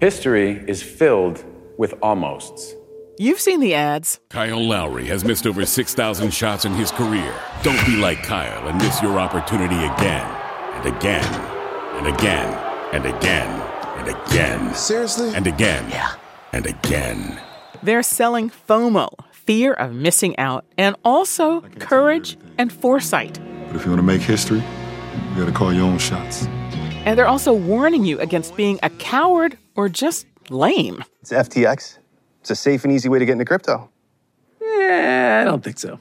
History is filled with almosts. You've seen the ads. Kyle Lowry has missed over 6,000 shots in his career. Don't be like Kyle and miss your opportunity again and again and again and again and again. Seriously? And again. Yeah. And again. They're selling FOMO, fear of missing out, and also courage and foresight. But if you want to make history, you got to call your own shots. And they're also warning you against being a coward or just lame. It's FTX. It's a safe and easy way to get into crypto. Eh, I don't think so.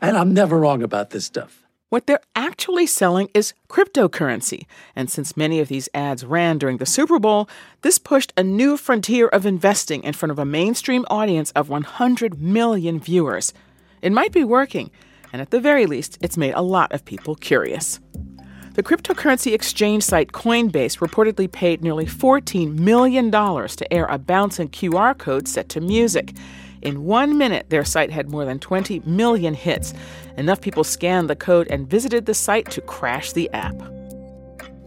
And I'm never wrong about this stuff. What they're actually selling is cryptocurrency. And since many of these ads ran during the Super Bowl, this pushed a new frontier of investing in front of a mainstream audience of 100 million viewers. It might be working, and at the very least, it's made a lot of people curious. The cryptocurrency exchange site Coinbase reportedly paid nearly $14 million to air a bouncing QR code set to music. In one minute, their site had more than 20 million hits. Enough people scanned the code and visited the site to crash the app.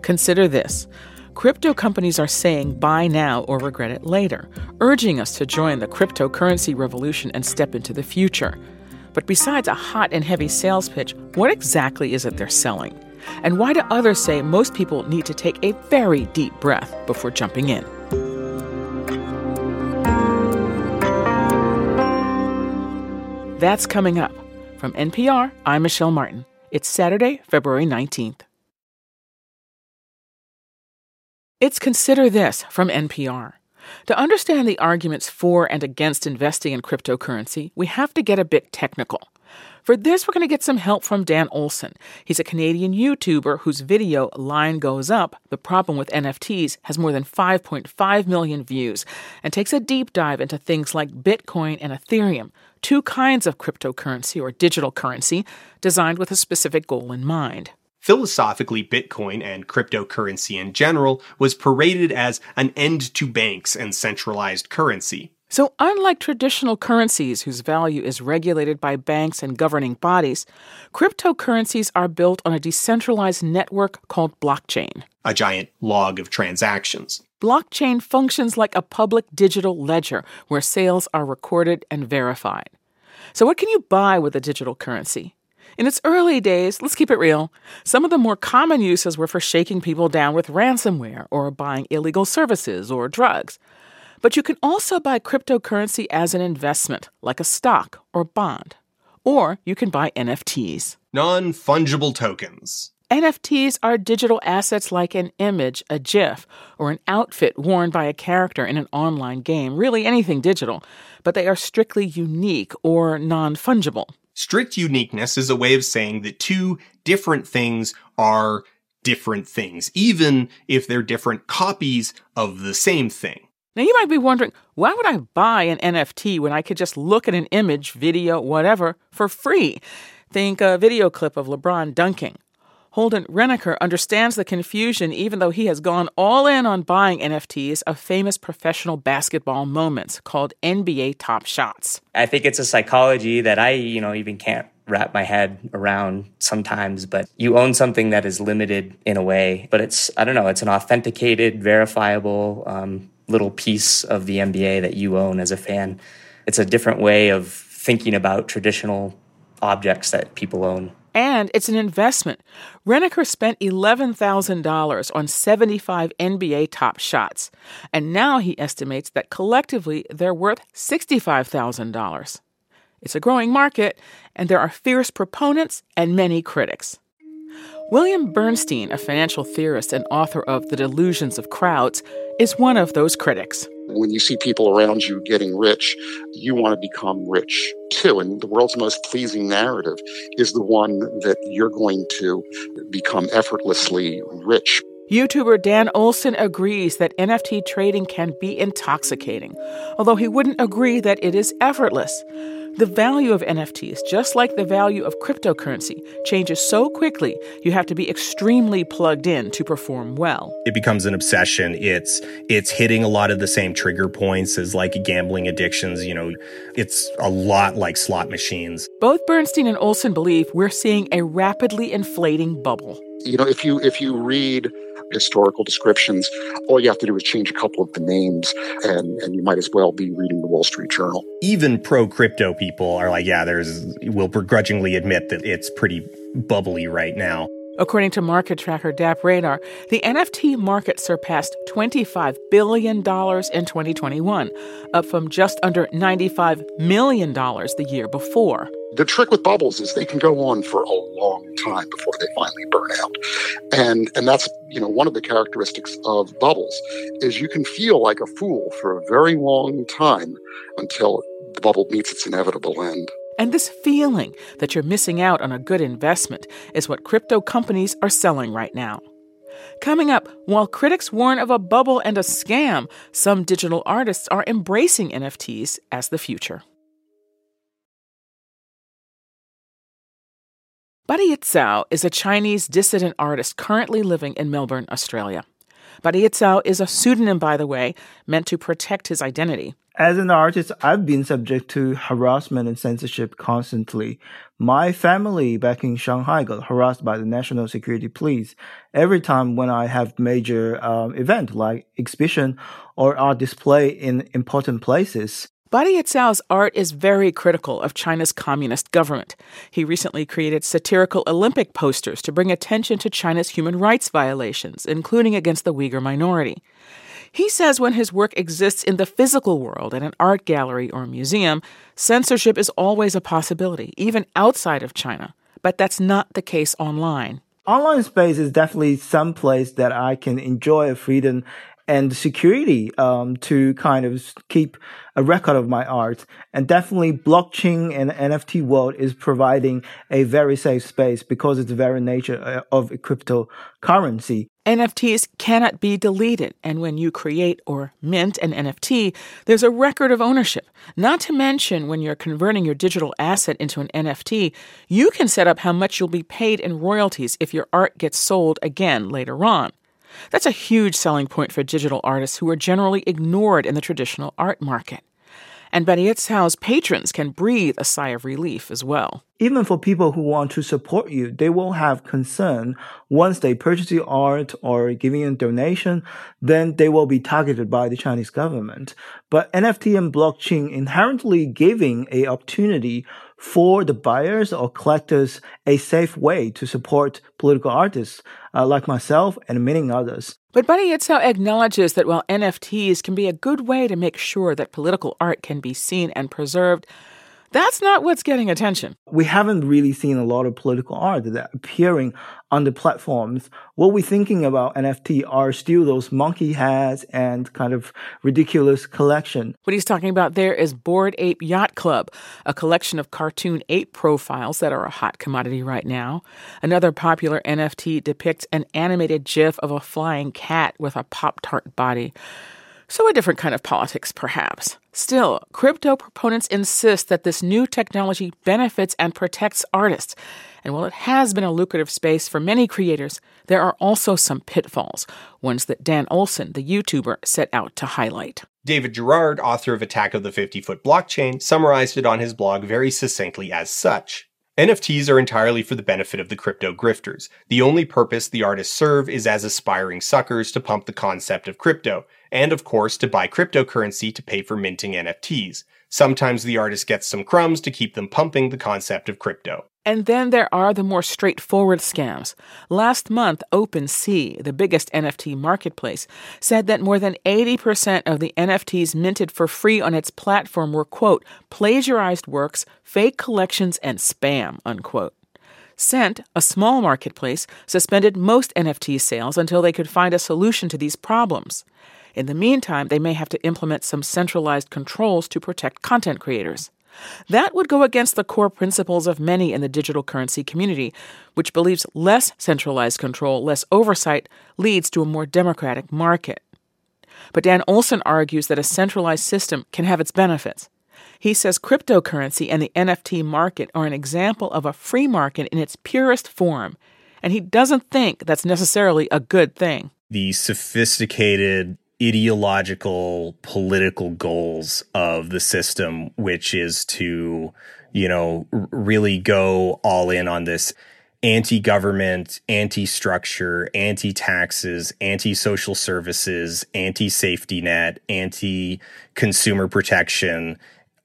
Consider this. Crypto companies are saying buy now or regret it later, urging us to join the cryptocurrency revolution and step into the future. But besides a hot and heavy sales pitch, what exactly is it they're selling? And why do others say most people need to take a very deep breath before jumping in? That's coming up. From NPR, I'm Michelle Martin. It's Saturday, February 19th. It's Consider This from NPR. To understand the arguments for and against investing in cryptocurrency, we have to get a bit technical. For this, we're going to get some help from Dan Olson. He's a Canadian YouTuber whose video, Line Goes Up The Problem with NFTs, has more than 5.5 million views and takes a deep dive into things like Bitcoin and Ethereum, two kinds of cryptocurrency or digital currency designed with a specific goal in mind. Philosophically, Bitcoin and cryptocurrency in general was paraded as an end to banks and centralized currency. So, unlike traditional currencies whose value is regulated by banks and governing bodies, cryptocurrencies are built on a decentralized network called blockchain. A giant log of transactions. Blockchain functions like a public digital ledger where sales are recorded and verified. So, what can you buy with a digital currency? In its early days, let's keep it real, some of the more common uses were for shaking people down with ransomware or buying illegal services or drugs. But you can also buy cryptocurrency as an investment, like a stock or bond. Or you can buy NFTs. Non fungible tokens. NFTs are digital assets like an image, a GIF, or an outfit worn by a character in an online game, really anything digital, but they are strictly unique or non fungible. Strict uniqueness is a way of saying that two different things are different things, even if they're different copies of the same thing. Now, you might be wondering, why would I buy an NFT when I could just look at an image, video, whatever, for free? Think a video clip of LeBron dunking. Holden Reneker understands the confusion even though he has gone all in on buying NFTs of famous professional basketball moments called NBA Top Shots. I think it's a psychology that I, you know, even can't wrap my head around sometimes, but you own something that is limited in a way, but it's, I don't know, it's an authenticated, verifiable, um, little piece of the NBA that you own as a fan. It's a different way of thinking about traditional objects that people own. And it's an investment. Reneker spent $11,000 on 75 NBA top shots, and now he estimates that collectively they're worth $65,000. It's a growing market, and there are fierce proponents and many critics. William Bernstein, a financial theorist and author of The Delusions of Crowds, is one of those critics. When you see people around you getting rich, you want to become rich too. And the world's most pleasing narrative is the one that you're going to become effortlessly rich. YouTuber Dan Olson agrees that NFT trading can be intoxicating, although he wouldn't agree that it is effortless. The value of NFTs, just like the value of cryptocurrency, changes so quickly you have to be extremely plugged in to perform well. It becomes an obsession. It's it's hitting a lot of the same trigger points as like gambling addictions, you know. It's a lot like slot machines. Both Bernstein and Olson believe we're seeing a rapidly inflating bubble. You know, if you if you read historical descriptions. All you have to do is change a couple of the names, and, and you might as well be reading the Wall Street Journal. Even pro crypto people are like, yeah, there's, will begrudgingly admit that it's pretty bubbly right now. According to market tracker DappRadar, the NFT market surpassed $25 billion in 2021, up from just under $95 million the year before. The trick with bubbles is they can go on for a long time before they finally burn out. And and that's, you know, one of the characteristics of bubbles is you can feel like a fool for a very long time until the bubble meets its inevitable end. And this feeling that you're missing out on a good investment is what crypto companies are selling right now. Coming up, while critics warn of a bubble and a scam, some digital artists are embracing NFTs as the future. Badiucao is a Chinese dissident artist currently living in Melbourne, Australia. Badiucao is a pseudonym, by the way, meant to protect his identity. As an artist, I've been subject to harassment and censorship constantly. My family back in Shanghai got harassed by the national security police every time when I have major um, event like exhibition or art display in important places. Badiucao's art is very critical of China's communist government. He recently created satirical Olympic posters to bring attention to China's human rights violations, including against the Uyghur minority. He says when his work exists in the physical world in an art gallery or museum, censorship is always a possibility, even outside of China. But that's not the case online. Online space is definitely some place that I can enjoy freedom and security um, to kind of keep a record of my art. And definitely blockchain and NFT world is providing a very safe space because it's the very nature uh, of cryptocurrency. NFTs cannot be deleted, and when you create or mint an NFT, there's a record of ownership. Not to mention, when you're converting your digital asset into an NFT, you can set up how much you'll be paid in royalties if your art gets sold again later on. That's a huge selling point for digital artists who are generally ignored in the traditional art market. And Badi patrons can breathe a sigh of relief as well. Even for people who want to support you, they will have concern once they purchase your art or giving a donation, then they will be targeted by the Chinese government. But NFT and blockchain inherently giving a opportunity for the buyers or collectors a safe way to support political artists uh, like myself and many others. But Badiucao acknowledges that while NFTs can be a good way to make sure that political art can be seen and preserved, that's not what's getting attention. We haven't really seen a lot of political art that appearing on the platforms. What we're thinking about NFT are still those monkey hats and kind of ridiculous collection. What he's talking about there is Bored Ape Yacht Club, a collection of cartoon ape profiles that are a hot commodity right now. Another popular NFT depicts an animated GIF of a flying cat with a Pop Tart body. So, a different kind of politics, perhaps. Still, crypto proponents insist that this new technology benefits and protects artists. And while it has been a lucrative space for many creators, there are also some pitfalls, ones that Dan Olson, the YouTuber, set out to highlight. David Gerard, author of Attack of the 50 Foot Blockchain, summarized it on his blog very succinctly as such. NFTs are entirely for the benefit of the crypto grifters. The only purpose the artists serve is as aspiring suckers to pump the concept of crypto, and of course to buy cryptocurrency to pay for minting NFTs. Sometimes the artist gets some crumbs to keep them pumping the concept of crypto. And then there are the more straightforward scams. Last month, OpenSea, the biggest NFT marketplace, said that more than 80% of the NFTs minted for free on its platform were, quote, plagiarized works, fake collections, and spam, unquote. Cent, a small marketplace, suspended most NFT sales until they could find a solution to these problems. In the meantime, they may have to implement some centralized controls to protect content creators. That would go against the core principles of many in the digital currency community, which believes less centralized control, less oversight leads to a more democratic market. But Dan Olson argues that a centralized system can have its benefits. He says cryptocurrency and the NFT market are an example of a free market in its purest form, and he doesn't think that's necessarily a good thing. The sophisticated ideological political goals of the system, which is to, you know, really go all in on this anti government, anti structure, anti taxes, anti social services, anti safety net, anti consumer protection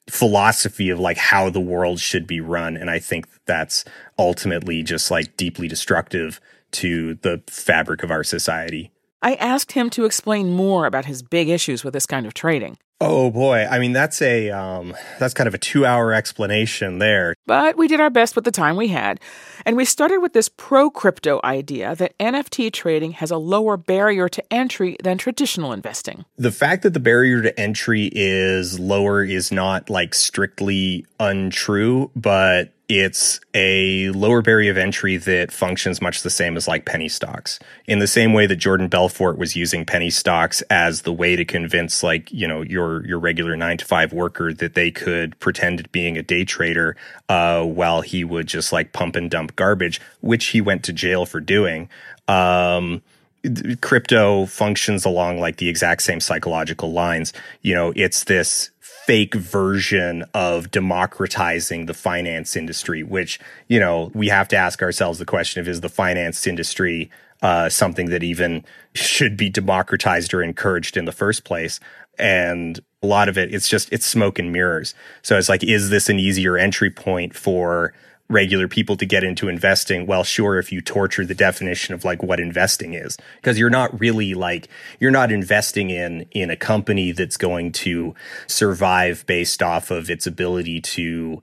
philosophy of like how the world should be run. And I think that's ultimately just like deeply destructive to the fabric of our society. I asked him to explain more about his big issues with this kind of trading. Oh boy, I mean that's a um, that's kind of a two-hour explanation there. But we did our best with the time we had, and we started with this pro-crypto idea that NFT trading has a lower barrier to entry than traditional investing. The fact that the barrier to entry is lower is not like strictly untrue, but it's a lower barrier of entry that functions much the same as like penny stocks. In the same way that Jordan Belfort was using penny stocks as the way to convince like, you know, your your regular 9 to 5 worker that they could pretend being a day trader uh, while he would just like pump and dump garbage, which he went to jail for doing. Um, crypto functions along like the exact same psychological lines. You know, it's this fake version of democratizing the finance industry, which, you know, we have to ask ourselves the question of is the finance industry uh, something that even should be democratized or encouraged in the first place? And a lot of it, it's just, it's smoke and mirrors. So it's like, is this an easier entry point for regular people to get into investing well sure if you torture the definition of like what investing is. Because you're not really like you're not investing in in a company that's going to survive based off of its ability to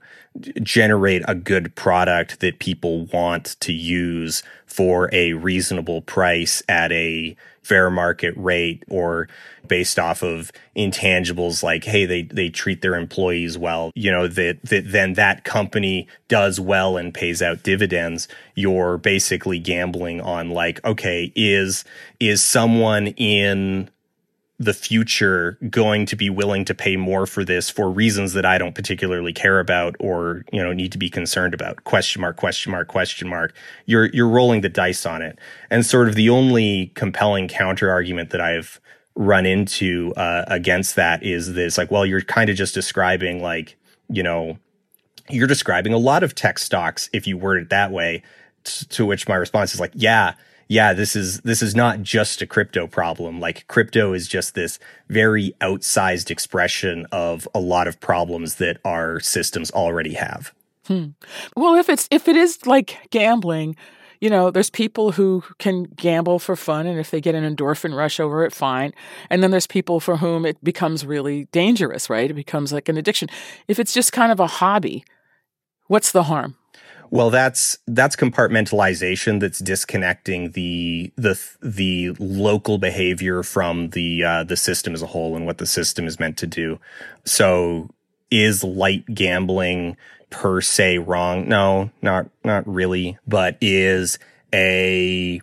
generate a good product that people want to use for a reasonable price at a fair market rate or based off of intangibles like hey they they treat their employees well you know that that then that company does well and pays out dividends. You're basically gambling on like okay is is someone in the future going to be willing to pay more for this for reasons that I don't particularly care about or you know need to be concerned about. Question mark question mark question mark. You're you're rolling the dice on it. And sort of the only compelling counter argument that I've run into uh, against that is this like well you're kind of just describing like you know you're describing a lot of tech stocks if you word it that way to which my response is like yeah yeah, this is this is not just a crypto problem. Like crypto is just this very outsized expression of a lot of problems that our systems already have. Hmm. Well, if it's if it is like gambling, you know, there's people who can gamble for fun, and if they get an endorphin rush over it, fine. And then there's people for whom it becomes really dangerous, right? It becomes like an addiction. If it's just kind of a hobby, what's the harm? Well, that's that's compartmentalization. That's disconnecting the the the local behavior from the uh, the system as a whole and what the system is meant to do. So, is light gambling per se wrong? No, not not really. But is a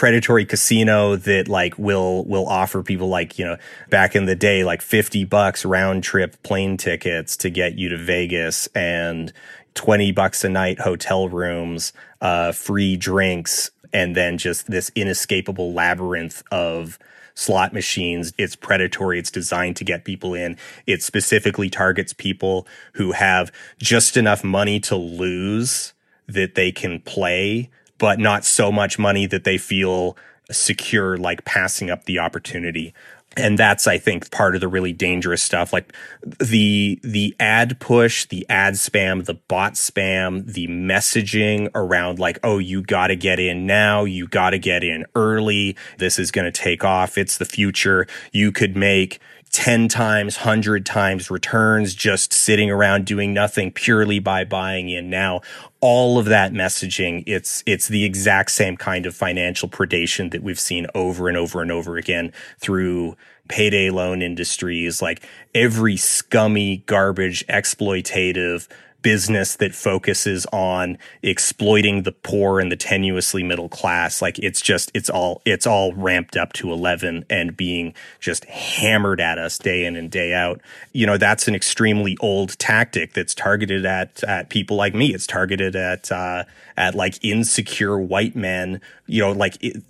predatory casino that like will will offer people like you know back in the day like 50 bucks round trip plane tickets to get you to Vegas and 20 bucks a night hotel rooms, uh, free drinks, and then just this inescapable labyrinth of slot machines. It's predatory. It's designed to get people in. It specifically targets people who have just enough money to lose that they can play, but not so much money that they feel secure, like passing up the opportunity and that's i think part of the really dangerous stuff like the the ad push the ad spam the bot spam the messaging around like oh you got to get in now you got to get in early this is going to take off it's the future you could make 10 times, 100 times returns just sitting around doing nothing purely by buying in now. All of that messaging, it's, it's the exact same kind of financial predation that we've seen over and over and over again through payday loan industries, like every scummy, garbage, exploitative, business that focuses on exploiting the poor and the tenuously middle class like it's just it's all it's all ramped up to 11 and being just hammered at us day in and day out. You know that's an extremely old tactic that's targeted at at people like me. It's targeted at uh at like insecure white men you know like it,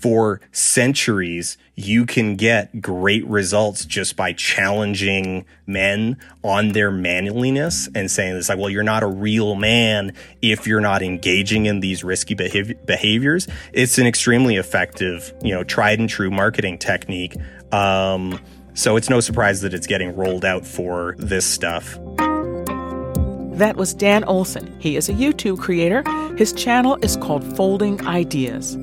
for centuries, you can get great results just by challenging men on their manliness and saying it's like, well, you're not a real man if you're not engaging in these risky behav- behaviors. It's an extremely effective, you know, tried and true marketing technique. Um, so it's no surprise that it's getting rolled out for this stuff. That was Dan Olson. He is a YouTube creator. His channel is called Folding Ideas.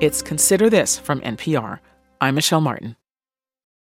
It's Consider This from NPR. I'm Michelle Martin.